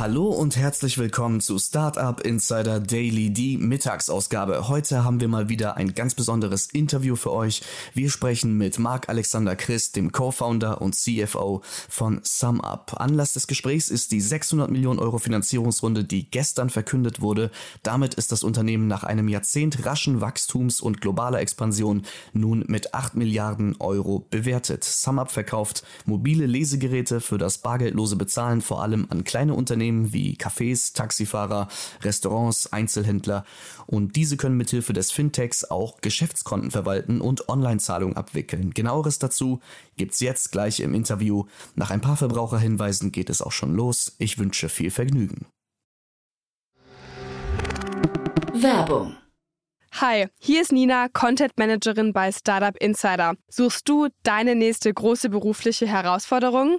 Hallo und herzlich willkommen zu Startup Insider Daily, die Mittagsausgabe. Heute haben wir mal wieder ein ganz besonderes Interview für euch. Wir sprechen mit Marc Alexander Christ, dem Co-Founder und CFO von SumUp. Anlass des Gesprächs ist die 600 Millionen Euro Finanzierungsrunde, die gestern verkündet wurde. Damit ist das Unternehmen nach einem Jahrzehnt raschen Wachstums und globaler Expansion nun mit 8 Milliarden Euro bewertet. SumUp verkauft mobile Lesegeräte für das bargeldlose Bezahlen vor allem an kleine Unternehmen wie Cafés, Taxifahrer, Restaurants, Einzelhändler und diese können mithilfe des Fintechs auch Geschäftskonten verwalten und Online-Zahlungen abwickeln. Genaueres dazu gibt's jetzt gleich im Interview. Nach ein paar Verbraucherhinweisen geht es auch schon los. Ich wünsche viel Vergnügen. Werbung. Hi, hier ist Nina, Content Managerin bei Startup Insider. Suchst du deine nächste große berufliche Herausforderung?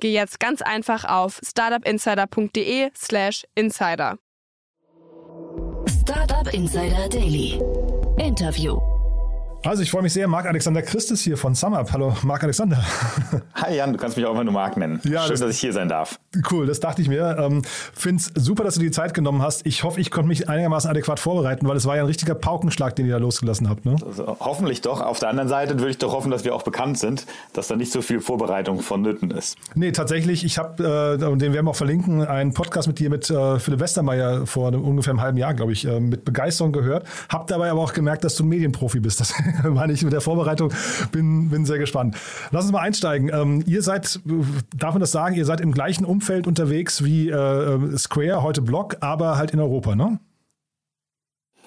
geh jetzt ganz einfach auf startupinsider.de/slash insider. Startup Insider Daily. Interview. Also ich freue mich sehr, Marc Alexander Christus hier von SumUp. Hallo, Marc Alexander. Hi Jan, du kannst mich auch immer nur Marc nennen. Ja, Schön, das- dass ich hier sein darf. Cool, das dachte ich mir. Ähm, find's super, dass du die Zeit genommen hast. Ich hoffe, ich konnte mich einigermaßen adäquat vorbereiten, weil es war ja ein richtiger Paukenschlag, den ihr da losgelassen habt. Ne? Also, hoffentlich doch. Auf der anderen Seite würde ich doch hoffen, dass wir auch bekannt sind, dass da nicht so viel Vorbereitung vonnöten ist. Nee, tatsächlich, ich habe, äh, und den werden wir auch verlinken, einen Podcast mit dir mit äh, Philipp Westermeier vor einem, ungefähr einem halben Jahr, glaube ich, äh, mit Begeisterung gehört. Hab dabei aber auch gemerkt, dass du ein Medienprofi bist. Das meine ich mit der Vorbereitung. Bin, bin sehr gespannt. Lass uns mal einsteigen. Ähm, ihr seid, darf man das sagen, ihr seid im gleichen Umfeld unterwegs wie äh, Square, heute Blog, aber halt in Europa, ne?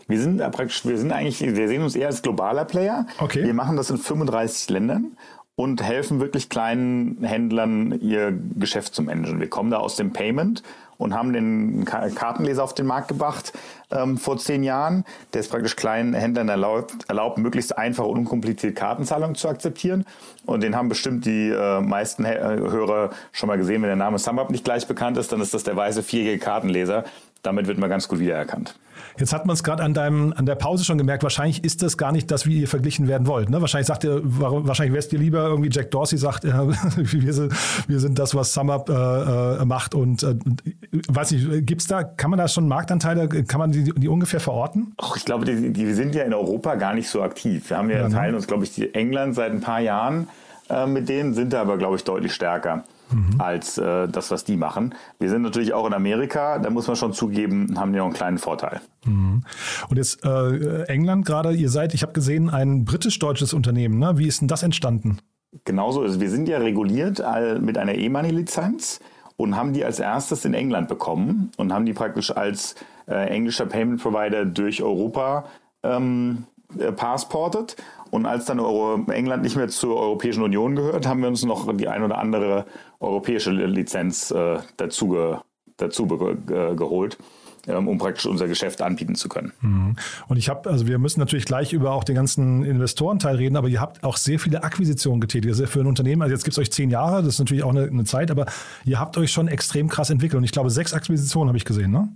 Wir sind äh, praktisch, wir sind eigentlich, wir sehen uns eher als globaler Player. Okay. Wir machen das in 35 Ländern und helfen wirklich kleinen Händlern, ihr Geschäft zu managen. Wir kommen da aus dem Payment und haben den Ka- Kartenleser auf den Markt gebracht ähm, vor zehn Jahren, der es praktisch kleinen Händlern erlaubt, erlaubt, möglichst einfach und unkompliziert Kartenzahlungen zu akzeptieren. Und den haben bestimmt die äh, meisten Hörer schon mal gesehen. Wenn der Name SumUp nicht gleich bekannt ist, dann ist das der weiße vierjährige Kartenleser. Damit wird man ganz gut wiedererkannt. Jetzt hat man es gerade an deinem an der Pause schon gemerkt. Wahrscheinlich ist das gar nicht das, wie ihr verglichen werden wollt. Ne? Wahrscheinlich sagt ihr, wa- wahrscheinlich wärst ihr lieber irgendwie Jack Dorsey sagt, äh, wir, sind, wir sind das, was SumUp äh, äh, macht. Und äh, weiß nicht, gibt's da, kann man da schon Marktanteile, kann man die, die ungefähr verorten? Och, ich glaube, die, die, wir sind ja in Europa gar nicht so aktiv. Wir haben ja, Ja, ne? teilen uns, glaube ich, die England seit ein paar Jahren äh, mit denen, sind da aber, glaube ich, deutlich stärker Mhm. als äh, das, was die machen. Wir sind natürlich auch in Amerika, da muss man schon zugeben, haben die noch einen kleinen Vorteil. Und jetzt äh, England gerade, ihr seid, ich habe gesehen, ein britisch-deutsches Unternehmen. Ne? Wie ist denn das entstanden? Genauso ist. Wir sind ja reguliert all- mit einer E-Money-Lizenz und haben die als erstes in England bekommen und haben die praktisch als äh, englischer Payment Provider durch Europa ähm, äh, passportet. Und als dann England nicht mehr zur Europäischen Union gehört, haben wir uns noch die ein oder andere europäische Lizenz äh, dazu, ge, dazu ge, geholt, ähm, um praktisch unser Geschäft anbieten zu können. Und ich habe, also wir müssen natürlich gleich über auch den ganzen Investorenteil reden, aber ihr habt auch sehr viele Akquisitionen getätigt. Also für ein Unternehmen, also jetzt gibt es euch zehn Jahre, das ist natürlich auch eine, eine Zeit, aber ihr habt euch schon extrem krass entwickelt. Und ich glaube, sechs Akquisitionen habe ich gesehen, ne?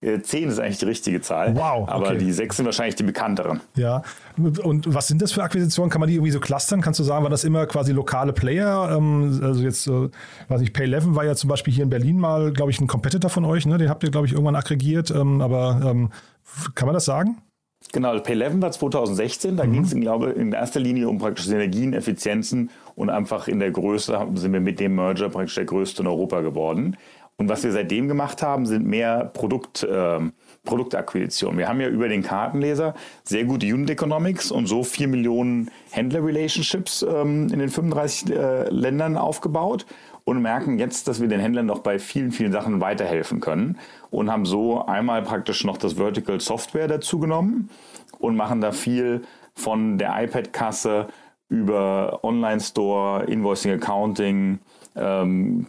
Äh, Zehn ist eigentlich die richtige Zahl, Wow, aber okay. die sechs sind wahrscheinlich die bekannteren. Ja. Und was sind das für Akquisitionen? Kann man die irgendwie so clustern? Kannst du sagen, waren das immer quasi lokale Player? Ähm, also jetzt, äh, weiß nicht, Pay11 war ja zum Beispiel hier in Berlin mal, glaube ich, ein Competitor von euch, ne? Den habt ihr, glaube ich, irgendwann aggregiert. Ähm, aber ähm, kann man das sagen? Genau, Pay11 war 2016. Da ging es, glaube in erster Linie um praktisch Synergien, Effizienzen und einfach in der Größe sind wir mit dem Merger praktisch der größte in Europa geworden. Und was wir seitdem gemacht haben, sind mehr Produktpakete ähm, Produktakquisition. Wir haben ja über den Kartenleser sehr gute Unit Economics und so 4 Millionen Händler-Relationships ähm, in den 35 äh, Ländern aufgebaut und merken jetzt, dass wir den Händlern noch bei vielen, vielen Sachen weiterhelfen können und haben so einmal praktisch noch das Vertical Software dazu genommen und machen da viel von der iPad-Kasse über Online-Store, Invoicing, Accounting, ähm,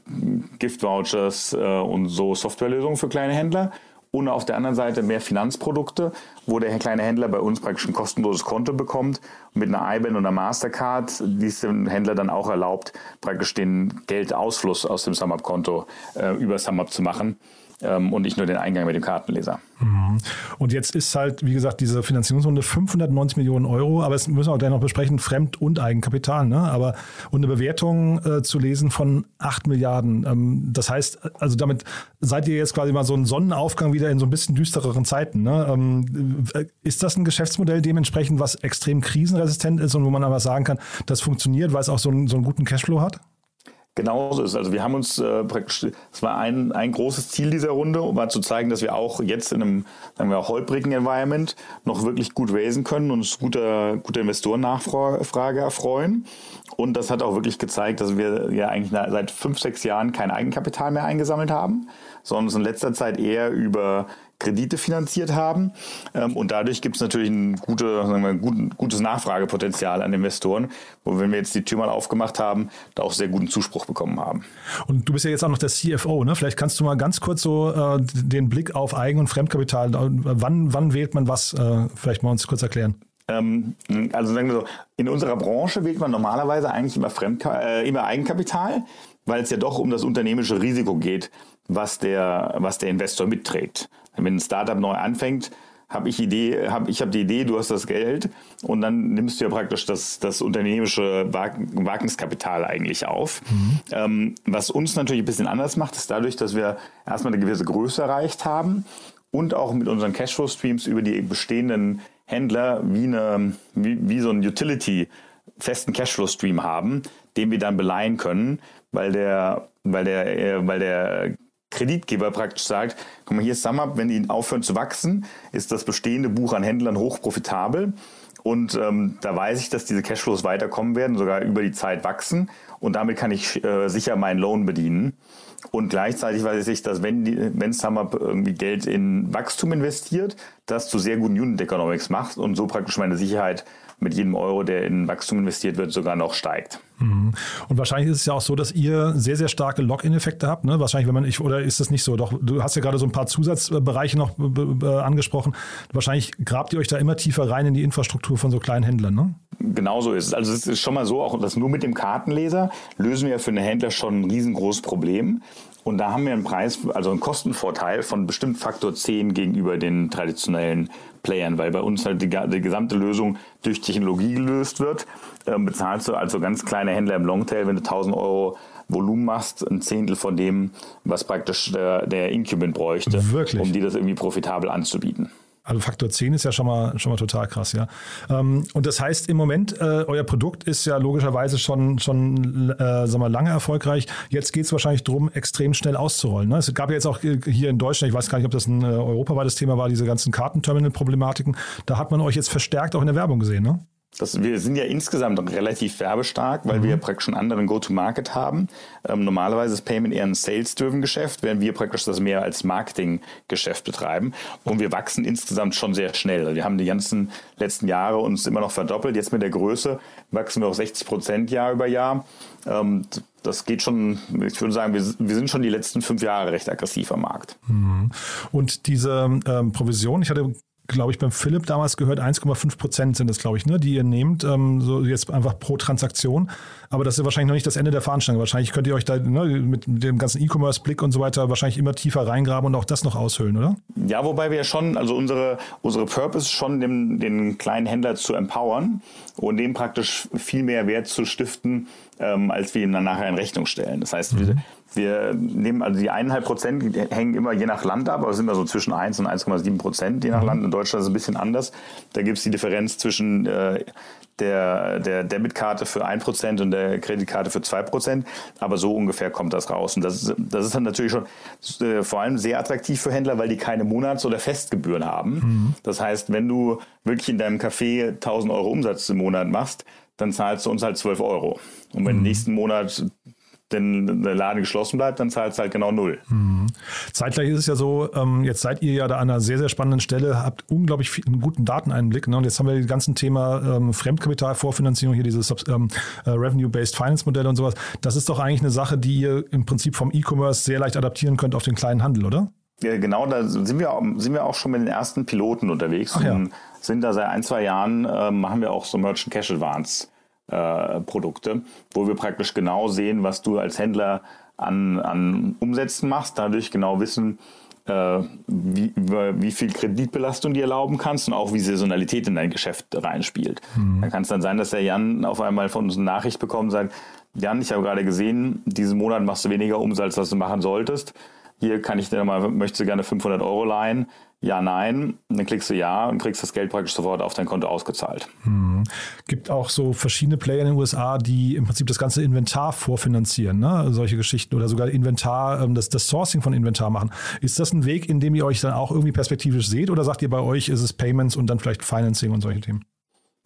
Gift-Vouchers äh, und so Softwarelösungen für kleine Händler. Und auf der anderen Seite mehr Finanzprodukte, wo der kleine Händler bei uns praktisch ein kostenloses Konto bekommt mit einer IBAN einer Mastercard, die es dem Händler dann auch erlaubt, praktisch den Geldausfluss aus dem SumUp-Konto äh, über SumUp zu machen ähm, und nicht nur den Eingang mit dem Kartenleser. Mhm. Und jetzt ist halt, wie gesagt, diese Finanzierungsrunde 590 Millionen Euro, aber es müssen wir auch gleich noch besprechen, Fremd- und Eigenkapital, ne? Aber und eine Bewertung äh, zu lesen von 8 Milliarden. Ähm, das heißt, also damit seid ihr jetzt quasi mal so ein Sonnenaufgang wieder in so ein bisschen düstereren Zeiten. Ne? Ähm, äh, ist das ein Geschäftsmodell dementsprechend, was extrem krisenresistent ist und wo man aber sagen kann, das funktioniert, weil es auch so einen, so einen guten Cashflow hat? Genauso ist. Also wir haben uns äh, praktisch, es war ein, ein großes Ziel dieser Runde, um mal zu zeigen, dass wir auch jetzt in einem, sagen wir, holprigen Environment noch wirklich gut raisen können und uns guter, guter Investorennachfrage erfreuen. Und das hat auch wirklich gezeigt, dass wir ja eigentlich seit fünf, sechs Jahren kein Eigenkapital mehr eingesammelt haben, sondern es in letzter Zeit eher über Kredite finanziert haben. Ähm, und dadurch gibt es natürlich ein, gute, wir, ein gutes Nachfragepotenzial an Investoren, wo wenn wir jetzt die Tür mal aufgemacht haben, da auch sehr guten Zuspruch bekommen haben. Und du bist ja jetzt auch noch der CFO, ne? Vielleicht kannst du mal ganz kurz so äh, den Blick auf Eigen- und Fremdkapital, wann, wann wählt man was, äh, vielleicht mal uns kurz erklären. Ähm, also sagen wir so, in unserer Branche wählt man normalerweise eigentlich immer, Fremdka äh, immer Eigenkapital, weil es ja doch um das unternehmerische Risiko geht, was der, was der Investor mitträgt. Wenn ein Startup neu anfängt, habe ich Idee, hab, ich habe die Idee, du hast das Geld und dann nimmst du ja praktisch das, das unternehmerische Wagniskapital eigentlich auf. Mhm. Ähm, was uns natürlich ein bisschen anders macht, ist dadurch, dass wir erstmal eine gewisse Größe erreicht haben und auch mit unseren Cashflow-Streams über die bestehenden Händler wie, eine, wie, wie so ein Utility festen Cashflow-Stream haben, den wir dann beleihen können, weil der, weil der, äh, weil der Kreditgeber praktisch sagt, guck mal, hier ist SumUp, wenn die aufhören zu wachsen, ist das bestehende Buch an Händlern hoch profitabel. Und ähm, da weiß ich, dass diese Cashflows weiterkommen werden, sogar über die Zeit wachsen. Und damit kann ich äh, sicher meinen Loan bedienen. Und gleichzeitig weiß ich, dass wenn, wenn SumUp irgendwie Geld in Wachstum investiert, das zu sehr guten Unit Economics macht und so praktisch meine Sicherheit mit jedem Euro, der in Wachstum investiert wird, sogar noch steigt. Mhm. Und wahrscheinlich ist es ja auch so, dass ihr sehr, sehr starke Lock-in-Effekte habt. Ne? Wahrscheinlich, wenn man, ich, oder ist das nicht so? Doch, du hast ja gerade so ein paar Zusatzbereiche noch angesprochen. Wahrscheinlich grabt ihr euch da immer tiefer rein in die Infrastruktur von so kleinen Händlern, ne? Genau so ist es. Also es ist schon mal so, auch dass nur mit dem Kartenleser lösen wir für einen Händler schon ein riesengroßes Problem. Und da haben wir einen Preis, also einen Kostenvorteil von bestimmt Faktor 10 gegenüber den traditionellen Playern, weil bei uns halt die, die gesamte Lösung durch Technologie gelöst wird. Ähm, bezahlst du also ganz kleine Händler im Longtail, wenn du 1000 Euro Volumen machst, ein Zehntel von dem, was praktisch der, der Incumbent bräuchte, Wirklich? um dir das irgendwie profitabel anzubieten. Also Faktor 10 ist ja schon mal, schon mal total krass, ja. Ähm, und das heißt im Moment, äh, euer Produkt ist ja logischerweise schon, schon äh, sagen wir, lange erfolgreich. Jetzt geht es wahrscheinlich darum, extrem schnell auszurollen. Ne? Es gab ja jetzt auch hier in Deutschland, ich weiß gar nicht, ob das ein äh, europaweites Thema war, diese ganzen Kartenterminal-Problematiken. Da hat man euch jetzt verstärkt auch in der Werbung gesehen, ne? Das, wir sind ja insgesamt relativ werbestark, weil mhm. wir praktisch einen anderen Go-to-Market haben. Ähm, normalerweise ist Payment eher ein Sales-driven Geschäft, während wir praktisch das mehr als Marketing-Geschäft betreiben. Und wir wachsen insgesamt schon sehr schnell. Also wir haben die ganzen letzten Jahre uns immer noch verdoppelt. Jetzt mit der Größe wachsen wir auf 60 Prozent Jahr über Jahr. Ähm, das geht schon, ich würde sagen, wir, wir, sind schon die letzten fünf Jahre recht aggressiv am Markt. Mhm. Und diese ähm, Provision, ich hatte glaube ich, beim Philipp damals gehört, 1,5 Prozent sind es, glaube ich, ne, die ihr nehmt, ähm, so jetzt einfach pro Transaktion. Aber das ist wahrscheinlich noch nicht das Ende der Veranstaltung. Wahrscheinlich könnt ihr euch da ne, mit, dem ganzen E-Commerce-Blick und so weiter wahrscheinlich immer tiefer reingraben und auch das noch aushöhlen, oder? Ja, wobei wir schon, also unsere, unsere Purpose schon, den, den kleinen Händler zu empowern und dem praktisch viel mehr Wert zu stiften, ähm, als wir ihm dann nachher in Rechnung stellen. Das heißt, mhm. wir, Wir nehmen also die eineinhalb Prozent hängen immer je nach Land ab, aber sind immer so zwischen 1 und 1,7 Prozent je nach Land. In Deutschland ist es ein bisschen anders. Da gibt es die Differenz zwischen äh, der, der Debitkarte für 1% und der Kreditkarte für 2%. Aber so ungefähr kommt das raus. Und das ist, das ist dann natürlich schon äh, vor allem sehr attraktiv für Händler, weil die keine Monats- oder Festgebühren haben. Mhm. Das heißt, wenn du wirklich in deinem Café 1000 Euro Umsatz im Monat machst, dann zahlst du uns halt 12 Euro. Und wenn mhm. nächsten Monat denn der Laden geschlossen bleibt, dann zahlt es halt genau null. Mhm. Zeitgleich ist es ja so, ähm, jetzt seid ihr ja da an einer sehr, sehr spannenden Stelle, habt unglaublich viel, einen guten Dateneinblick. Ne? Und jetzt haben wir das ganze Thema ähm, Fremdkapitalvorfinanzierung, hier dieses ähm, äh, Revenue-Based Finance-Modelle und sowas. Das ist doch eigentlich eine Sache, die ihr im Prinzip vom E-Commerce sehr leicht adaptieren könnt auf den kleinen Handel, oder? Ja, genau, da sind wir, sind wir auch schon mit den ersten Piloten unterwegs. Ach, ja. sind da seit ein, zwei Jahren, äh, machen wir auch so Merchant Cash Advance äh, Produkte, wo wir praktisch genau sehen, was du als Händler an, an Umsätzen machst, dadurch genau wissen, äh, wie, wie viel Kreditbelastung dir erlauben kannst und auch wie Saisonalität in dein Geschäft reinspielt. Mhm. Da kann es dann sein, dass der Jan auf einmal von uns eine Nachricht bekommt und sagt, Jan, ich habe gerade gesehen, diesen Monat machst du weniger Umsatz, als du machen solltest. Hier kann ich dir mal, möchtest du gerne 500 Euro leihen? Ja, nein. Dann klickst du ja und kriegst das Geld praktisch sofort auf dein Konto ausgezahlt. Hm. Gibt auch so verschiedene Player in den USA, die im Prinzip das ganze Inventar vorfinanzieren, ne? solche Geschichten oder sogar Inventar, ähm, das, das Sourcing von Inventar machen. Ist das ein Weg, in dem ihr euch dann auch irgendwie perspektivisch seht oder sagt ihr bei euch, ist es Payments und dann vielleicht Financing und solche Themen?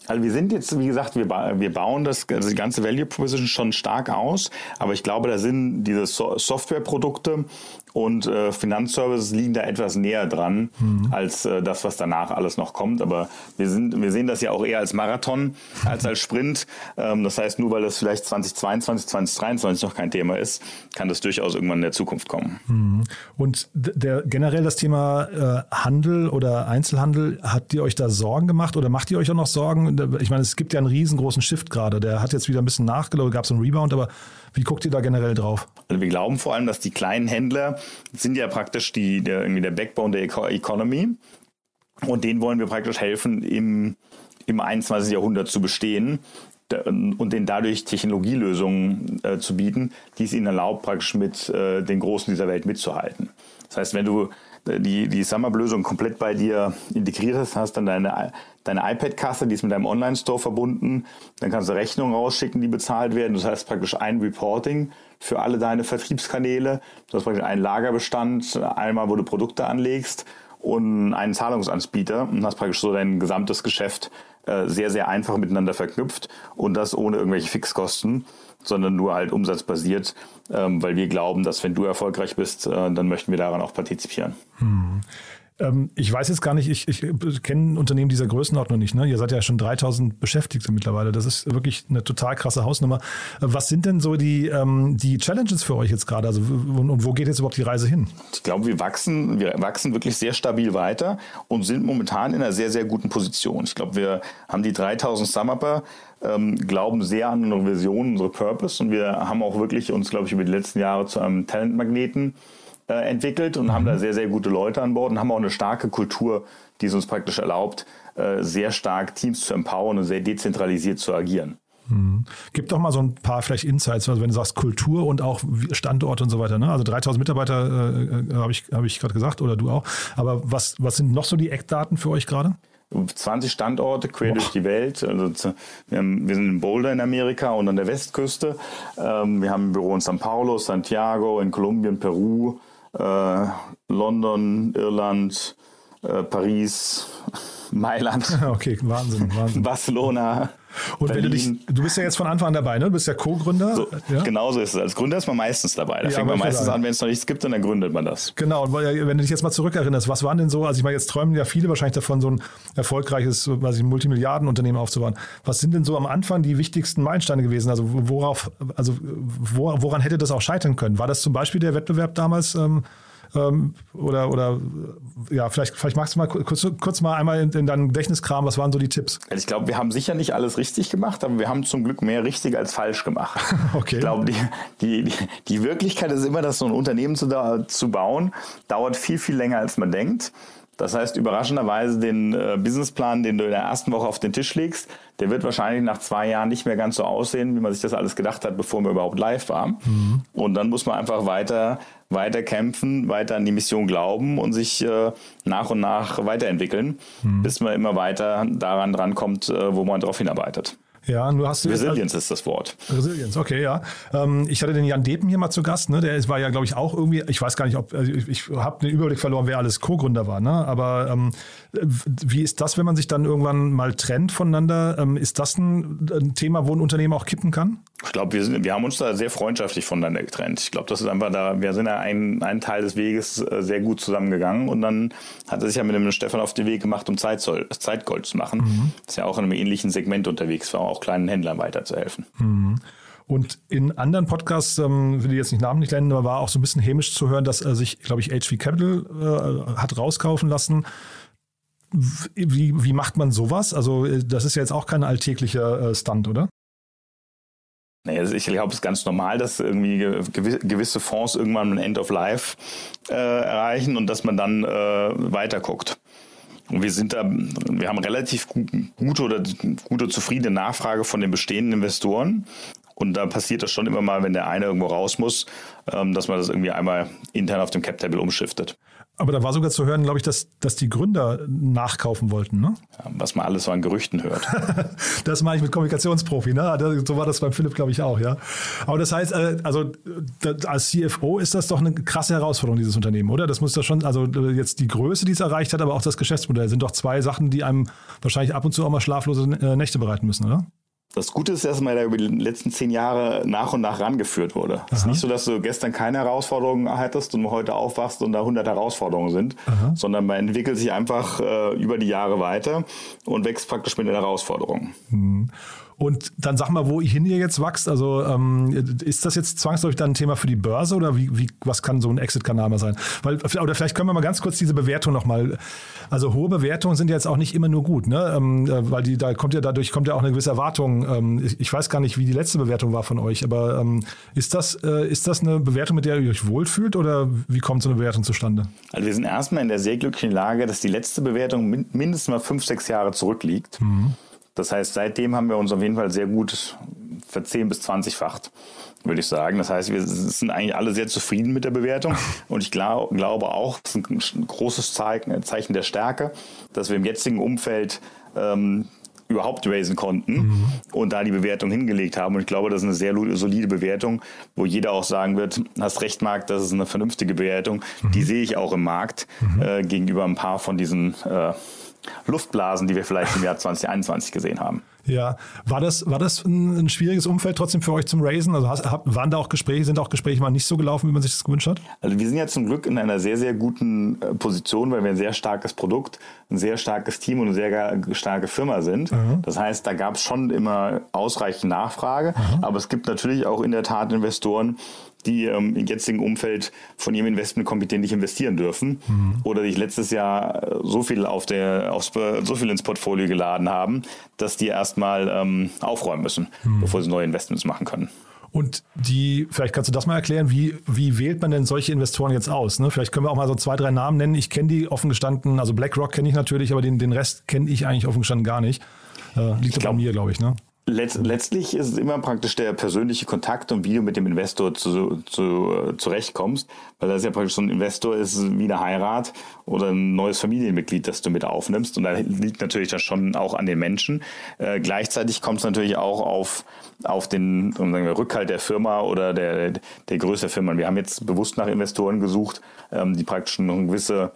Also wir sind jetzt, wie gesagt, wir, wir bauen das, also die ganze Value Proposition schon stark aus, aber ich glaube, da sind diese so Softwareprodukte und äh, Finanzservices liegen da etwas näher dran mhm. als äh, das, was danach alles noch kommt. Aber wir sind, wir sehen das ja auch eher als Marathon als als Sprint. Ähm, das heißt, nur weil das vielleicht 2022, 2023 noch kein Thema ist, kann das durchaus irgendwann in der Zukunft kommen. Mhm. Und der generell das Thema äh, Handel oder Einzelhandel, habt ihr euch da Sorgen gemacht oder macht ihr euch auch noch Sorgen? Ich meine, es gibt ja einen riesengroßen Shift gerade. Der hat jetzt wieder ein bisschen nachgelaufen, gab es einen Rebound, aber wie guckt ihr da generell drauf? Also wir glauben vor allem, dass die kleinen Händler sind ja praktisch die, der, irgendwie der Backbone der Economy. Und denen wollen wir praktisch helfen, im, im 21. Jahrhundert zu bestehen und denen dadurch Technologielösungen äh, zu bieten, die es ihnen erlaubt, praktisch mit äh, den Großen dieser Welt mitzuhalten. Das heißt, wenn du die, die SumUp-Lösung komplett bei dir integriert hast, hast dann deine, deine iPad-Kasse, die ist mit deinem Online-Store verbunden, dann kannst du Rechnungen rausschicken, die bezahlt werden. Das heißt praktisch ein Reporting für alle deine Vertriebskanäle. Du hast praktisch einen Lagerbestand, einmal, wo du Produkte anlegst und einen Zahlungsanbieter und hast praktisch so dein gesamtes Geschäft äh, sehr, sehr einfach miteinander verknüpft und das ohne irgendwelche Fixkosten sondern nur halt umsatzbasiert, ähm, weil wir glauben, dass wenn du erfolgreich bist, äh, dann möchten wir daran auch partizipieren. Hm. Ähm, ich weiß jetzt gar nicht, ich, ich kenne Unternehmen dieser Größenordnung nicht. Ne? Ihr seid ja schon 3000 Beschäftigte mittlerweile. Das ist wirklich eine total krasse Hausnummer. Was sind denn so die, ähm, die Challenges für euch jetzt gerade? Also, und, und, wo geht jetzt überhaupt die Reise hin? Ich glaube, wir wachsen, wir wachsen wirklich sehr stabil weiter und sind momentan in einer sehr, sehr guten Position. Ich glaube, wir haben die 3000 Sumupper, ähm, glauben sehr an unsere Vision, unsere Purpose und wir haben auch wirklich uns, glaube ich, über die letzten Jahre zu einem Talentmagneten äh, entwickelt und mhm. haben da sehr, sehr gute Leute an Bord und haben auch eine starke Kultur, die es uns praktisch erlaubt, äh, sehr stark Teams zu empowern und sehr dezentralisiert zu agieren. Mhm. Gib doch mal so ein paar vielleicht Insights, also wenn du sagst Kultur und auch Standort und so weiter. Ne? Also 3000 Mitarbeiter äh, äh habe ich, hab ich gerade gesagt oder du auch. Aber was, was sind noch so die Eckdaten für euch gerade? 20 Standorte quer Boah. durch die Welt. Also wir, haben, wir, sind in Boulder in Amerika und an der Westküste. Ähm, wir haben ein Büro in São Paulo, Santiago, in Kolumbien, Peru, äh, London, Irland, äh, Paris, Mailand. Okay, Wahnsinn, Wahnsinn. Barcelona. Und wenn du dich, du bist ja jetzt von Anfang an dabei, ne? Du bist ja Co-Gründer. So, ja? Genau so ist es. Als Gründer ist man meistens dabei. Da ja, fängt man meistens an, wenn es noch nichts gibt, und dann gründet man das. Genau. Und wenn du dich jetzt mal zurückerinnerst, was waren denn so, also ich meine, jetzt träumen ja viele wahrscheinlich davon, so ein erfolgreiches, weiß ich, Multimilliardenunternehmen aufzubauen. Was sind denn so am Anfang die wichtigsten Meilensteine gewesen? Also worauf, also woran hätte das auch scheitern können? War das zum Beispiel der Wettbewerb damals? Ähm, ähm, oder, oder ja, vielleicht, vielleicht magst du mal kurz, kurz mal einmal in, in deinem Gedächtniskram, was waren so die Tipps? Also ich glaube, wir haben sicher nicht alles richtig gemacht, aber wir haben zum Glück mehr richtig als falsch gemacht. okay. Ich glaube, die, die, die Wirklichkeit ist immer, dass so ein Unternehmen zu, zu bauen, dauert viel, viel länger, als man denkt. Das heißt, überraschenderweise den äh, Businessplan, den du in der ersten Woche auf den Tisch legst, der wird wahrscheinlich nach zwei Jahren nicht mehr ganz so aussehen, wie man sich das alles gedacht hat, bevor wir überhaupt live waren. Mhm. Und dann muss man einfach weiter, weiter kämpfen, weiter an die Mission glauben und sich äh, nach und nach weiterentwickeln, mhm. bis man immer weiter daran drankommt, äh, wo man darauf hinarbeitet. Ja, du hast Resilience ist das Wort. Resilience, okay, ja. Ähm, ich hatte den Jan Depen hier mal zu Gast, ne? Der war ja, glaube ich, auch irgendwie, ich weiß gar nicht, ob, also ich, ich habe den Überblick verloren, wer alles Co-Gründer war, ne? Aber ähm, wie ist das, wenn man sich dann irgendwann mal trennt voneinander? Ähm, ist das ein, ein, Thema, wo ein Unternehmen auch kippen kann? Ich glaube, wir, wir haben uns da sehr freundschaftlich voneinander getrennt. Ich glaube, das ist einfach da, wir sind ja ein, ein Teil des Weges äh, sehr gut zusammengegangen und dann hat er sich ja mit dem Stefan auf den Weg gemacht, um Zeitzoll, Zeitgold zu machen. Mhm. Ist ja auch in einem ähnlichen Segment unterwegs, war auch kleinen Händlern weiterzuhelfen. Mhm. Und in anderen Podcasts, ähm, will ich jetzt nicht namentlich nennen, aber war auch so ein bisschen hämisch zu hören, dass er sich, glaube ich, HV Capital äh, hat rauskaufen lassen. Wie, wie macht man sowas? Also, äh, das ist ja jetzt auch kein alltäglicher äh, Stunt, oder? Nee, also ich glaube, es ist ganz normal, dass irgendwie gewisse Fonds irgendwann ein End of Life äh, erreichen und dass man dann äh, weiter guckt. Und wir sind da, wir haben relativ gute oder gute zufriedene Nachfrage von den bestehenden Investoren. Und da passiert das schon immer mal, wenn der eine irgendwo raus muss, ähm, dass man das irgendwie einmal intern auf dem Cap-Table umschiftet. Aber da war sogar zu hören, glaube ich, dass, dass die Gründer nachkaufen wollten, ne? Ja, was man alles so an Gerüchten hört. das meine ich mit Kommunikationsprofi, ne? So war das beim Philipp, glaube ich, auch, ja. Aber das heißt, äh, also als CFO ist das doch eine krasse Herausforderung, dieses Unternehmen, oder? Das muss doch schon, also jetzt die Größe, die es erreicht hat, aber auch das Geschäftsmodell sind doch zwei Sachen, die einem wahrscheinlich ab und zu auch mal schlaflose äh, Nächte bereiten müssen, oder? Das Gute ist, dass man da über die letzten zehn Jahre nach und nach rangeführt wurde. Es ist nicht so, dass du gestern keine Herausforderungen hattest und heute aufwachst und da 100 Herausforderungen sind, Aha. sondern man entwickelt sich einfach äh, über die Jahre weiter und wächst praktisch mit den Herausforderungen. Mhm. Und dann sag mal, wohin ihr jetzt wächst. Also ähm, ist das jetzt zwangsläufig dann ein Thema für die Börse oder wie, wie was kann so ein Exit-Kanal mal sein? Weil, oder vielleicht können wir mal ganz kurz diese Bewertung nochmal. Also hohe Bewertungen sind ja jetzt auch nicht immer nur gut, ne? Ähm, äh, weil die, da kommt ja dadurch kommt ja auch eine gewisse Erwartung. Ähm, ich, ich, weiß gar nicht, wie die letzte Bewertung war von euch, aber ähm, ist, das, äh, ist das eine Bewertung, mit der ihr euch wohlfühlt oder wie kommt so eine Bewertung zustande? Also wir sind erstmal in der sehr glücklichen Lage, dass die letzte Bewertung mindestens mal fünf, sechs Jahre zurückliegt. Mhm. Das heißt, seitdem haben wir uns auf jeden Fall sehr gut verzehn- bis zwanzigfacht, würde ich sagen. Das heißt, wir sind eigentlich alle sehr zufrieden mit der Bewertung. Und ich glaub, glaube auch, das ist ein großes Zeichen der Stärke, dass wir im jetzigen Umfeld ähm, überhaupt raisen konnten mhm. und da die Bewertung hingelegt haben. Und ich glaube, das ist eine sehr solide Bewertung, wo jeder auch sagen wird, hast recht, Marc, das ist eine vernünftige Bewertung. Mhm. Die sehe ich auch im Markt mhm. äh, gegenüber ein paar von diesen äh, Luftblasen, die wir vielleicht im Jahr 2021 gesehen haben. Ja, war das, war das ein, ein schwieriges Umfeld trotzdem für euch zum Raisen? Also hast, waren da auch Gespräche, sind auch Gespräche mal nicht so gelaufen, wie man sich das gewünscht hat? Also wir sind ja zum Glück in einer sehr, sehr guten äh, Position, weil wir ein sehr starkes Produkt, ein sehr starkes Team und eine sehr starke Firma sind. Mhm. Das heißt, da gab es schon immer ausreichend Nachfrage, mhm. aber es gibt natürlich auch in der Tat Investoren, die ähm, im jetzigen Umfeld von ihrem Investmentkomitee nicht investieren dürfen mhm. oder sich letztes Jahr äh, so viel auf der aufs, so viel ins Portfolio geladen haben, dass die erstmal ähm, aufräumen müssen, mhm. bevor sie neue Investments machen können. Und die, vielleicht kannst du das mal erklären, wie, wie wählt man denn solche Investoren jetzt aus? Ne? Vielleicht können wir auch mal so zwei, drei Namen nennen. Ich kenne die offen gestanden, also BlackRock kenne ich natürlich, aber den, den Rest kenne ich eigentlich offen gestanden gar nicht. Äh, liegt glaub, bei mir, glaube ich. Ne? Letz, letztlich ist es immer praktisch der persönliche Kontakt und wie du mit dem Investor zu, zu, äh, zurechtkommst, weil das ja praktisch so ein Investor ist wie eine Heirat oder ein neues Familienmitglied, das du mit aufnimmst und da liegt natürlich das schon auch an den Menschen. Äh, gleichzeitig kommt es natürlich auch auf, auf den sagen wir, Rückhalt der Firma oder der, der Größe der Firma. Wir haben jetzt bewusst nach Investoren gesucht, ähm, die praktisch eine gewisse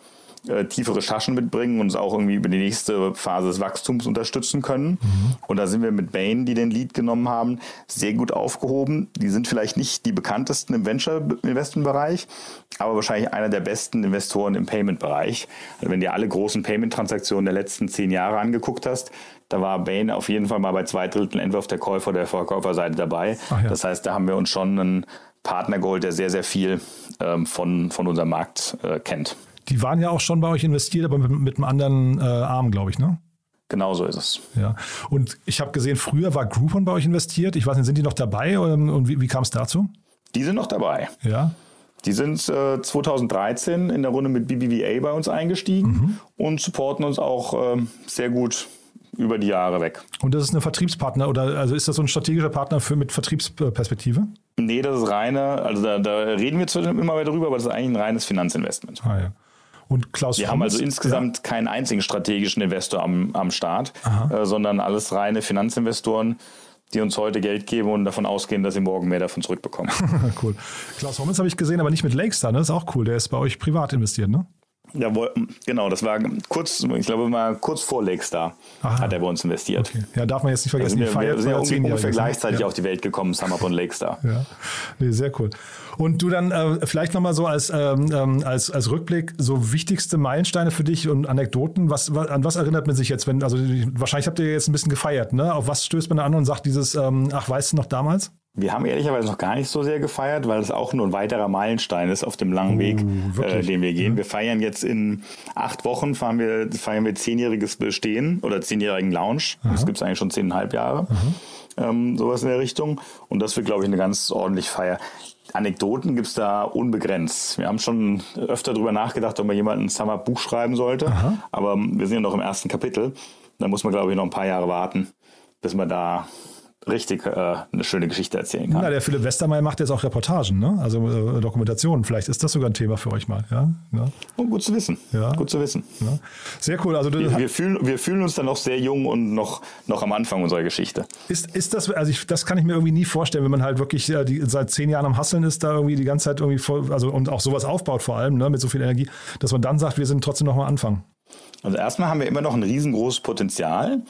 äh, tiefe Recherchen mitbringen und uns auch irgendwie über die nächste Phase des Wachstums unterstützen können. Mhm. Und da sind wir mit Bain, die den Lead genommen haben, sehr gut aufgehoben. Die sind vielleicht nicht die bekanntesten im Venture-Investment-Bereich, aber wahrscheinlich einer der besten Investoren im Payment-Bereich. Also wenn dir alle großen Payment-Transaktionen der letzten zehn Jahre angeguckt hast, da war Bain auf jeden Fall mal bei zwei Dritteln entweder auf der Käufer- oder der Verkäuferseite dabei. Ja. Das heißt, da haben wir uns schon einen Partner geholt, der sehr, sehr viel ähm, von, von unserem Markt äh, kennt. Die waren ja auch schon bei euch investiert, aber mit, mit einem anderen äh, Arm, glaube ich, ne? Genau so ist es. Ja. Und ich habe gesehen, früher war Groupon bei euch investiert. Ich weiß nicht, sind die noch dabei und wie, wie kam es dazu? Die sind noch dabei. Ja. Die sind äh, 2013 in der Runde mit BBVA bei uns eingestiegen mhm. und supporten uns auch äh, sehr gut über die Jahre weg. Und das ist ein Vertriebspartner oder also ist das so ein strategischer Partner für mit Vertriebsperspektive? Nee, das ist reine, also da, da reden wir zwar immer wieder drüber, aber das ist eigentlich ein reines Finanzinvestment. Ah ja. Und Klaus Wir haben also insgesamt ja. keinen einzigen strategischen Investor am, am Start, äh, sondern alles reine Finanzinvestoren, die uns heute Geld geben und davon ausgehen, dass sie morgen mehr davon zurückbekommen. cool. Klaus Hommels habe ich gesehen, aber nicht mit Lakestar, ne? Das ist auch cool. Der ist bei euch privat investiert, ne? Ja, genau, das war kurz, ich glaube mal kurz vor Lakestar Aha. hat er bei uns investiert. Okay. Ja, darf man jetzt nicht vergessen, also wir, wir sind ja ungefähr gleichzeitig ja. auf die Welt gekommen, Summer und Lakestar. Ja, nee, sehr cool. Und du dann äh, vielleicht nochmal so als, ähm, ähm, als, als Rückblick, so wichtigste Meilensteine für dich und Anekdoten, was, an was erinnert man sich jetzt, wenn, also wahrscheinlich habt ihr jetzt ein bisschen gefeiert, ne? Auf was stößt man an und sagt dieses, ähm, ach, weißt du noch damals? Wir haben ehrlicherweise noch gar nicht so sehr gefeiert, weil es auch nur ein weiterer Meilenstein ist auf dem langen oh, Weg, äh, den wir gehen. Wir feiern jetzt in acht Wochen, fahren wir, feiern wir zehnjähriges Bestehen oder zehnjährigen Lounge. Aha. Das gibt es eigentlich schon zehneinhalb Jahre. Ähm, sowas in der Richtung. Und das wird, glaube ich, eine ganz ordentliche Feier. Anekdoten gibt es da unbegrenzt. Wir haben schon öfter darüber nachgedacht, ob man jemanden ein Summer-Buch schreiben sollte. Aha. Aber wir sind ja noch im ersten Kapitel. Da muss man, glaube ich, noch ein paar Jahre warten, bis man da richtig äh, eine schöne Geschichte erzählen kann. Ja, der Philipp Westermeier macht jetzt auch Reportagen, ne? also äh, Dokumentationen. Vielleicht ist das sogar ein Thema für euch mal. Ja? ja. Oh, gut zu wissen. Ja. Gut zu wissen. Ja. Sehr cool. Also wir, wir, fühlen, wir fühlen uns dann noch sehr jung und noch, noch am Anfang unserer Geschichte. Ist, ist das, also ich, das kann ich mir irgendwie nie vorstellen, wenn man halt wirklich äh, die, seit zehn Jahren am Hasseln ist, da irgendwie die ganze Zeit irgendwie voll, also und auch sowas aufbaut vor allem, ne, mit so viel Energie, dass man dann sagt, wir sind trotzdem noch am Anfang. Also erstmal haben wir immer noch ein riesengroßes Potenzial.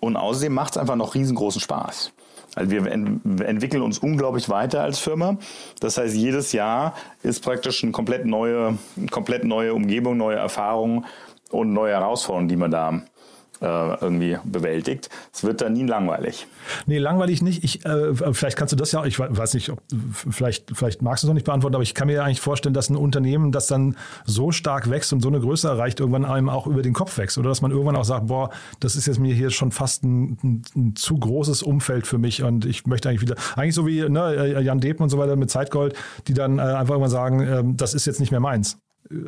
Und außerdem macht es einfach noch riesengroßen Spaß. Also wir entwickeln uns unglaublich weiter als Firma. Das heißt, jedes Jahr ist praktisch eine komplett neue, komplett neue Umgebung, neue Erfahrungen und neue Herausforderungen, die man da irgendwie bewältigt. Es wird dann nie langweilig. Nee, langweilig nicht. Ich, äh, vielleicht kannst du das ja, ich weiß nicht, ob, vielleicht, vielleicht magst du es noch nicht beantworten, aber ich kann mir ja eigentlich vorstellen, dass ein Unternehmen, das dann so stark wächst und so eine Größe erreicht, irgendwann einem auch über den Kopf wächst. Oder dass man irgendwann auch sagt, boah, das ist jetzt mir hier schon fast ein, ein, ein zu großes Umfeld für mich und ich möchte eigentlich wieder, eigentlich so wie ne, äh, Jan Depen und so weiter mit Zeitgold, die dann äh, einfach immer sagen, äh, das ist jetzt nicht mehr meins.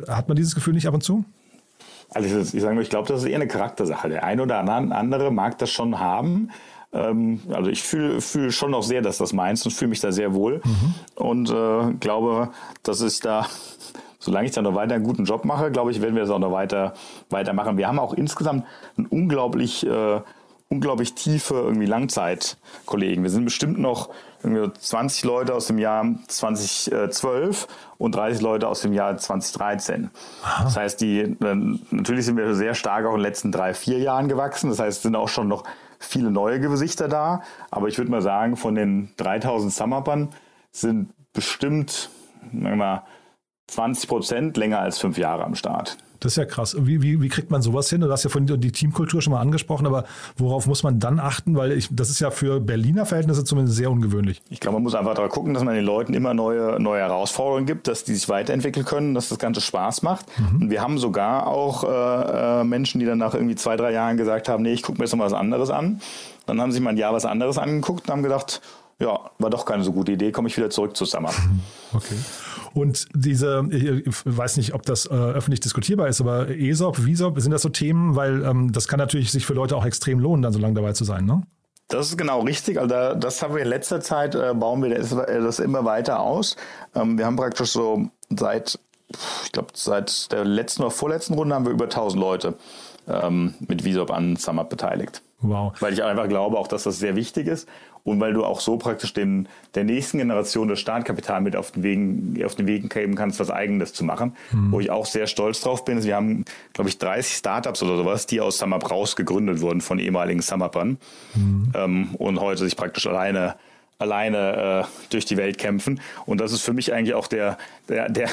Hat man dieses Gefühl nicht ab und zu? Also ich sage nur, ich glaube, das ist eher eine Charaktersache. Der eine oder andere mag das schon haben. Ähm, also ich fühle fühl schon noch sehr, dass das meins und fühle mich da sehr wohl. Mhm. Und äh, glaube, dass ich da, solange ich da noch weiter einen guten Job mache, glaube ich, werden wir das auch noch weiter weitermachen. Wir haben auch insgesamt ein unglaublich äh, unglaublich tiefe irgendwie Langzeitkollegen. Wir sind bestimmt noch 20 Leute aus dem Jahr 2012 und 30 Leute aus dem Jahr 2013. Aha. Das heißt, die äh, natürlich sind wir sehr stark auch in den letzten drei, vier Jahren gewachsen. Das heißt, es sind auch schon noch viele neue Gesichter da. Aber ich würde mal sagen, von den 3000 Summerpern sind bestimmt mal, 20 Prozent länger als fünf Jahre am Start. Das ist ja krass. Wie, wie, wie kriegt man sowas hin? Du hast ja von die Teamkultur schon mal angesprochen, aber worauf muss man dann achten? Weil ich, das ist ja für Berliner Verhältnisse zumindest sehr ungewöhnlich. Ich glaube, man muss einfach darauf gucken, dass man den Leuten immer neue, neue Herausforderungen gibt, dass die sich weiterentwickeln können, dass das Ganze Spaß macht. Mhm. Und wir haben sogar auch äh, äh Menschen, die dann nach irgendwie zwei, drei Jahren gesagt haben, nee, ich gucke mir jetzt noch was anderes an. Dann haben sie mal ein Jahr was anderes angeguckt und haben gedacht, ja, war doch keine so gute Idee, komme ich wieder zurück zu Summer. Okay. Und diese, ich weiß nicht, ob das äh, öffentlich diskutierbar ist, aber ESOP, VISOP, sind das so Themen? Weil ähm, das kann natürlich sich für Leute auch extrem lohnen, dann so lange dabei zu sein, ne? Das ist genau richtig. Also das haben wir in letzter Zeit, äh, bauen wir das, äh, das, immer weiter aus. Ähm, wir haben praktisch so seit, ich glaube, seit der letzten oder vorletzten Runde haben wir über 1000 Leute ähm, mit VISOP an Summer beteiligt. Wow. Weil ich einfach glaube auch, dass das sehr wichtig ist und weil du auch so praktisch den, der nächsten Generation das Startkapital mit auf den Wegen, auf den Wegen geben kannst, was Eigenes zu machen. Mhm. Wo ich auch sehr stolz drauf bin. Wir haben, glaube ich, 30 Startups oder sowas, die aus Summer Braus gegründet wurden von ehemaligen Summerpern mhm. ähm, und heute sich praktisch alleine alleine äh, durch die Welt kämpfen. Und das ist für mich eigentlich auch der, der, der,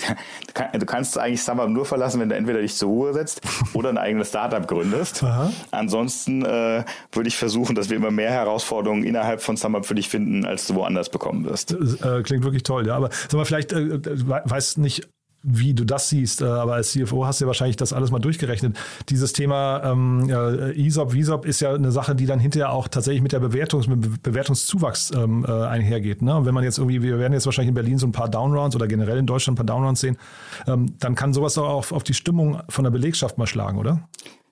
der du kannst eigentlich Summer nur verlassen, wenn du entweder dich zur Ruhe setzt oder ein eigenes Startup gründest. Aha. Ansonsten äh, würde ich versuchen, dass wir immer mehr Herausforderungen innerhalb von Summer für dich finden, als du woanders bekommen wirst. Das, äh, klingt wirklich toll, ja. Aber sag mal, vielleicht äh, weiß nicht wie du das siehst, äh, aber als CFO hast du ja wahrscheinlich das alles mal durchgerechnet. Dieses Thema ähm, äh, ESOP, VSOP ist ja eine Sache, die dann hinterher auch tatsächlich mit der Bewertungs mit Bewertungszuwachs ähm, äh, einhergeht. Ne? Und wenn man jetzt irgendwie, wir werden jetzt wahrscheinlich in Berlin so ein paar Downrounds oder generell in Deutschland ein paar Downrounds sehen, ähm, dann kann sowas auch auf, auf die Stimmung von der Belegschaft mal schlagen, oder?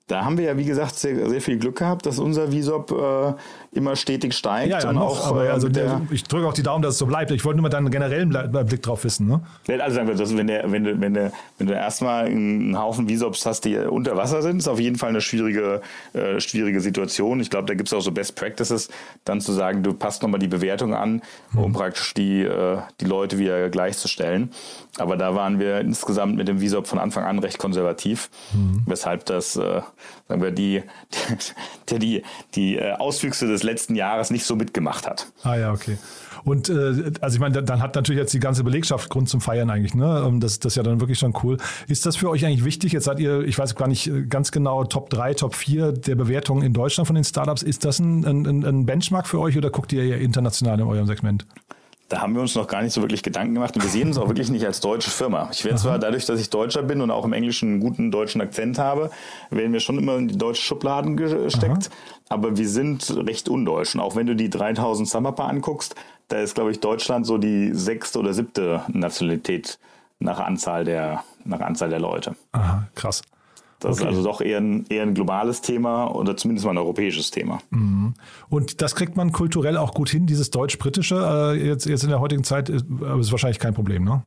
Da haben wir ja, wie gesagt, sehr, sehr viel Glück gehabt, dass unser Visop äh, immer stetig steigt. Ja, ja, und noch, auch, aber äh, also der, ich drücke auch die Daumen, dass es so bleibt. Ich wollte nur mal deinen generellen Blick drauf wissen. Ne? Also sagen wir, dass wenn, der, wenn, du, wenn, du, wenn du erstmal einen Haufen Visops hast, die unter Wasser sind, ist auf jeden Fall eine schwierige, äh, schwierige Situation. Ich glaube, da gibt es auch so Best Practices, dann zu sagen, du passt nochmal die Bewertung an, um hm. praktisch die, äh, die Leute wieder gleichzustellen. Aber da waren wir insgesamt mit dem Visop von Anfang an recht konservativ, mhm. weshalb das, äh, sagen wir, die, die, die, die äh, Auswüchse des letzten Jahres nicht so mitgemacht hat. Ah ja, okay. Und äh, also ich meine, dann hat natürlich jetzt die ganze Belegschaft Grund zum Feiern eigentlich. Ne? Ähm, das, das ist ja dann wirklich schon cool. Ist das für euch eigentlich wichtig? Jetzt seid ihr, ich weiß gar nicht äh, ganz genau, Top 3, Top 4 der Bewertungen in Deutschland von den Startups. Ist das ein, ein, ein Benchmark für euch oder guckt ihr eher international in eurem Segment? Da haben wir uns noch gar nicht so wirklich Gedanken gemacht und wir sehen uns auch wirklich nicht als deutsche Firma. Ich werde zwar dadurch, dass ich Deutscher bin und auch im Englischen einen guten deutschen Akzent habe, werden wir schon immer in die deutschen Schubladen gesteckt, Aha. aber wir sind recht undeutsch. Und auch wenn du die 3000 Summerpa anguckst, da ist, glaube ich, Deutschland so die sechste oder siebte Nationalität nach Anzahl der, nach Anzahl der Leute. Aha, krass. Das okay. ist also doch eher ein, eher ein globales Thema oder zumindest mal ein europäisches Thema. Mhm. Und das kriegt man kulturell auch gut hin, dieses deutsch-britische, äh, jetzt, jetzt in der heutigen Zeit, ist, ist wahrscheinlich kein Problem, ne?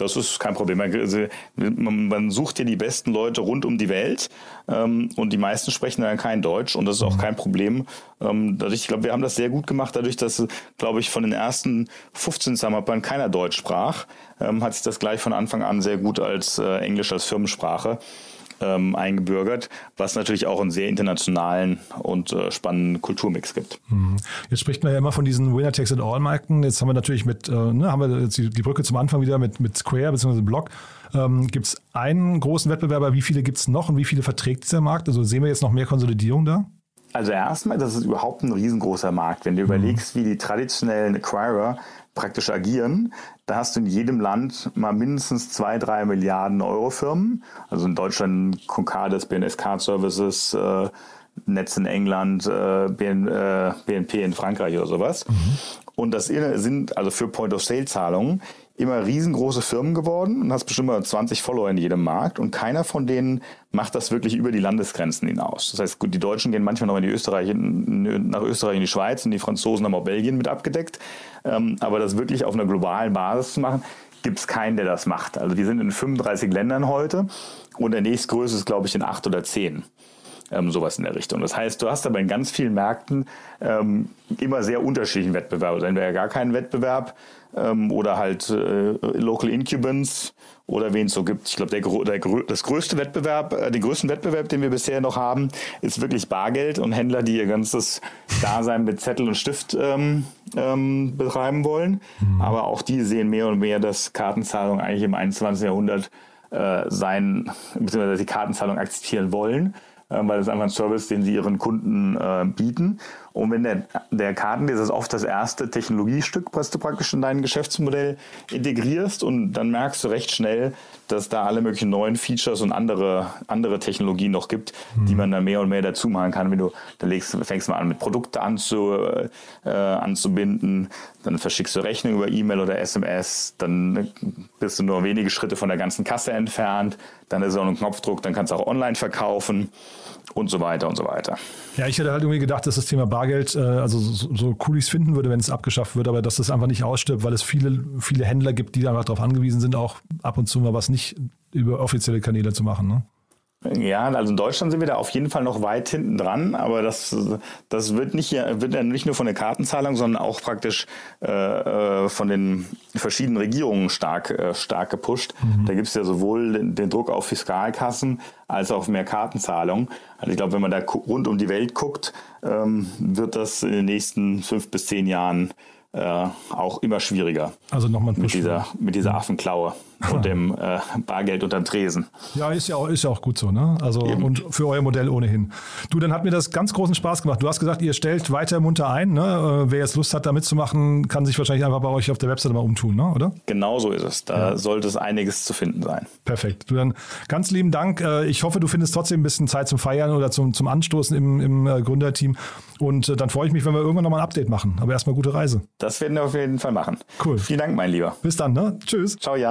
Das ist kein Problem. Also, man, man, sucht hier die besten Leute rund um die Welt ähm, und die meisten sprechen dann kein Deutsch und das ist auch mhm. kein Problem. Ähm, dadurch, ich glaube, wir haben das sehr gut gemacht, dadurch, dass, glaube ich, von den ersten 15 Summerplan keiner Deutsch sprach, ähm, hat sich das gleich von Anfang an sehr gut als äh, Englisch als Firmensprache ähm, eingebürgert, was natürlich auch einen sehr internationalen und äh, spannenden Kulturmix gibt. Mhm. Jetzt spricht man ja immer von diesen Winner Takes It All Marken. Jetzt haben wir natürlich mit, äh, ne, haben wir jetzt die, die, Brücke zum Anfang wieder mit, mit Square bzw. Block. Ähm, gibt es einen großen Wettbewerber? Wie viele gibt es noch und wie viele verträgt dieser Markt? Also sehen wir jetzt noch mehr Konsolidierung da? Also erstmal, das ist überhaupt ein riesengroßer Markt. Wenn du mhm. überlegst, wie die traditionellen Acquirer praktisch agieren, da hast du in jedem Land mal mindestens zwei, drei Milliarden Euro Firmen. Also in Deutschland Concardis, BNS Card Services, äh, Netz in England, äh, BN, äh, BNP in Frankreich oder sowas. Mhm. Und das sind also für Point-of-Sale-Zahlungen immer riesengroße Firmen geworden und hast bestimmt mal 20 Follower in jedem Markt und keiner von denen macht das wirklich über die Landesgrenzen hinaus. Das heißt, gut, die Deutschen gehen manchmal noch in die Österreich, nach Österreich in die Schweiz und die Franzosen haben auch Belgien mit abgedeckt. Ähm, aber das wirklich auf einer globalen Basis zu machen, gibt es keinen, der das macht. Also die sind in 35 Ländern heute und der nächstgrößte ist, glaube ich, in acht oder zehn. Ähm, sowas in der Richtung. Das heißt, du hast aber in ganz vielen Märkten ähm, immer sehr unterschiedlichen Wettbewerb. Also entweder gar keinen Wettbewerb ähm, oder halt äh, Local Incubants oder wen es so gibt. Ich glaube, der, der, das größte Wettbewerb, äh, den größten Wettbewerb, den wir bisher noch haben, ist wirklich Bargeld und Händler, die ihr ganzes Dasein mit Zettel und Stift ähm, ähm, betreiben wollen. Mhm. Aber auch die sehen mehr und mehr, dass Kartenzahlung eigentlich im 21. Jahrhundert äh, sein, beziehungsweise die Kartenzahlung akzeptieren wollen weil das ist einfach ein Service, den sie ihren Kunden äh, bieten. Und wenn der, der Kartenleser ist oft das erste Technologiestück, was du praktisch in dein Geschäftsmodell integrierst. Und dann merkst du recht schnell, dass da alle möglichen neuen Features und andere, andere Technologien noch gibt, mhm. die man dann mehr und mehr dazu machen kann. Wenn du, dann legst, fängst du mal an, mit Produkte anzu, äh, anzubinden, dann verschickst du Rechnung über E-Mail oder SMS, dann bist du nur wenige Schritte von der ganzen Kasse entfernt, dann ist auch ein Knopfdruck, dann kannst du auch online verkaufen und so weiter und so weiter. Ja, ich hätte halt irgendwie gedacht, dass das Thema Bargeld, äh, also so, so cool ich es finden würde, wenn es abgeschafft wird, aber dass das einfach nicht ausstirbt, weil es viele, viele Händler gibt, die einfach darauf angewiesen sind, auch ab und zu mal was nicht über offizielle Kanäle zu machen. Ne? Ja, also in Deutschland sind wir da auf jeden Fall noch weit hinten dran, aber das, das wird nicht, wird ja nicht nur von der Kartenzahlung, sondern auch praktisch äh, äh von den verschiedenen Regierungen stark, äh, stark gepusht. Mhm. Da gibt es ja sowohl den, den, Druck auf Fiskalkassen als auch mehr Kartenzahlung. Also ich glaube, wenn man da rund um die Welt guckt, ähm, wird das in den nächsten fünf bis zehn Jahren äh, auch immer schwieriger. Also nochmal mit dieser, mit dieser Affenklaue. Und dem äh, Bargeld unterm Tresen. Ja, ist ja auch, ist ja auch gut so, ne? Also Eben. und für euer Modell ohnehin. Du, dann hat mir das ganz großen Spaß gemacht. Du hast gesagt, ihr stellt weiter munter ein, ne? Äh, wer jetzt Lust hat, da mitzumachen, kann sich wahrscheinlich einfach bei euch auf der Webseite mal umtun, ne? oder? Genau so ist es. Da ja. sollte es einiges zu finden sein. Perfekt. Du dann ganz lieben Dank. Äh, ich hoffe, du findest trotzdem ein bisschen Zeit zum Feiern oder zum, zum Anstoßen im, im äh, Gründerteam. Und dann freue ich mich, wenn wir irgendwann nochmal ein Update machen. Aber erstmal gute Reise. Das werden wir auf jeden Fall machen. Cool. Vielen Dank, mein Lieber. Bis dann, ne? Tschüss. Ciao, ja.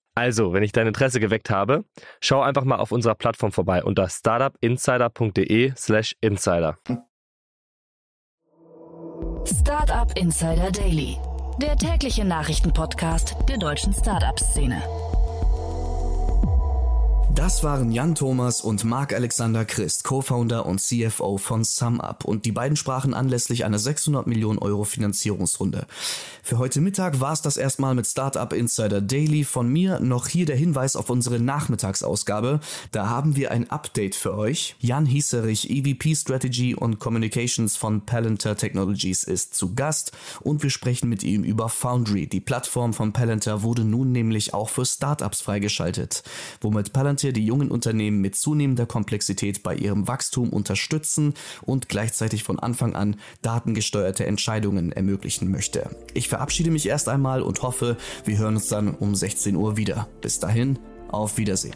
Also, wenn ich dein Interesse geweckt habe, schau einfach mal auf unserer Plattform vorbei unter startupinsider.de/slash insider. Startup Insider Daily, der tägliche Nachrichtenpodcast der deutschen Startup-Szene. Das waren Jan Thomas und Marc Alexander Christ, Co-Founder und CFO von SumUp und die beiden sprachen anlässlich einer 600 Millionen Euro Finanzierungsrunde. Für heute Mittag war es das erstmal mit Startup Insider Daily. Von mir noch hier der Hinweis auf unsere Nachmittagsausgabe. Da haben wir ein Update für euch. Jan Hieserich, EVP Strategy und Communications von Palantir Technologies ist zu Gast und wir sprechen mit ihm über Foundry. Die Plattform von Palantir wurde nun nämlich auch für Startups freigeschaltet, womit Palantir Palantir die jungen Unternehmen mit zunehmender Komplexität bei ihrem Wachstum unterstützen und gleichzeitig von Anfang an datengesteuerte Entscheidungen ermöglichen möchte. Ich verabschiede mich erst einmal und hoffe, wir hören uns dann um 16 Uhr wieder. Bis dahin, auf Wiedersehen.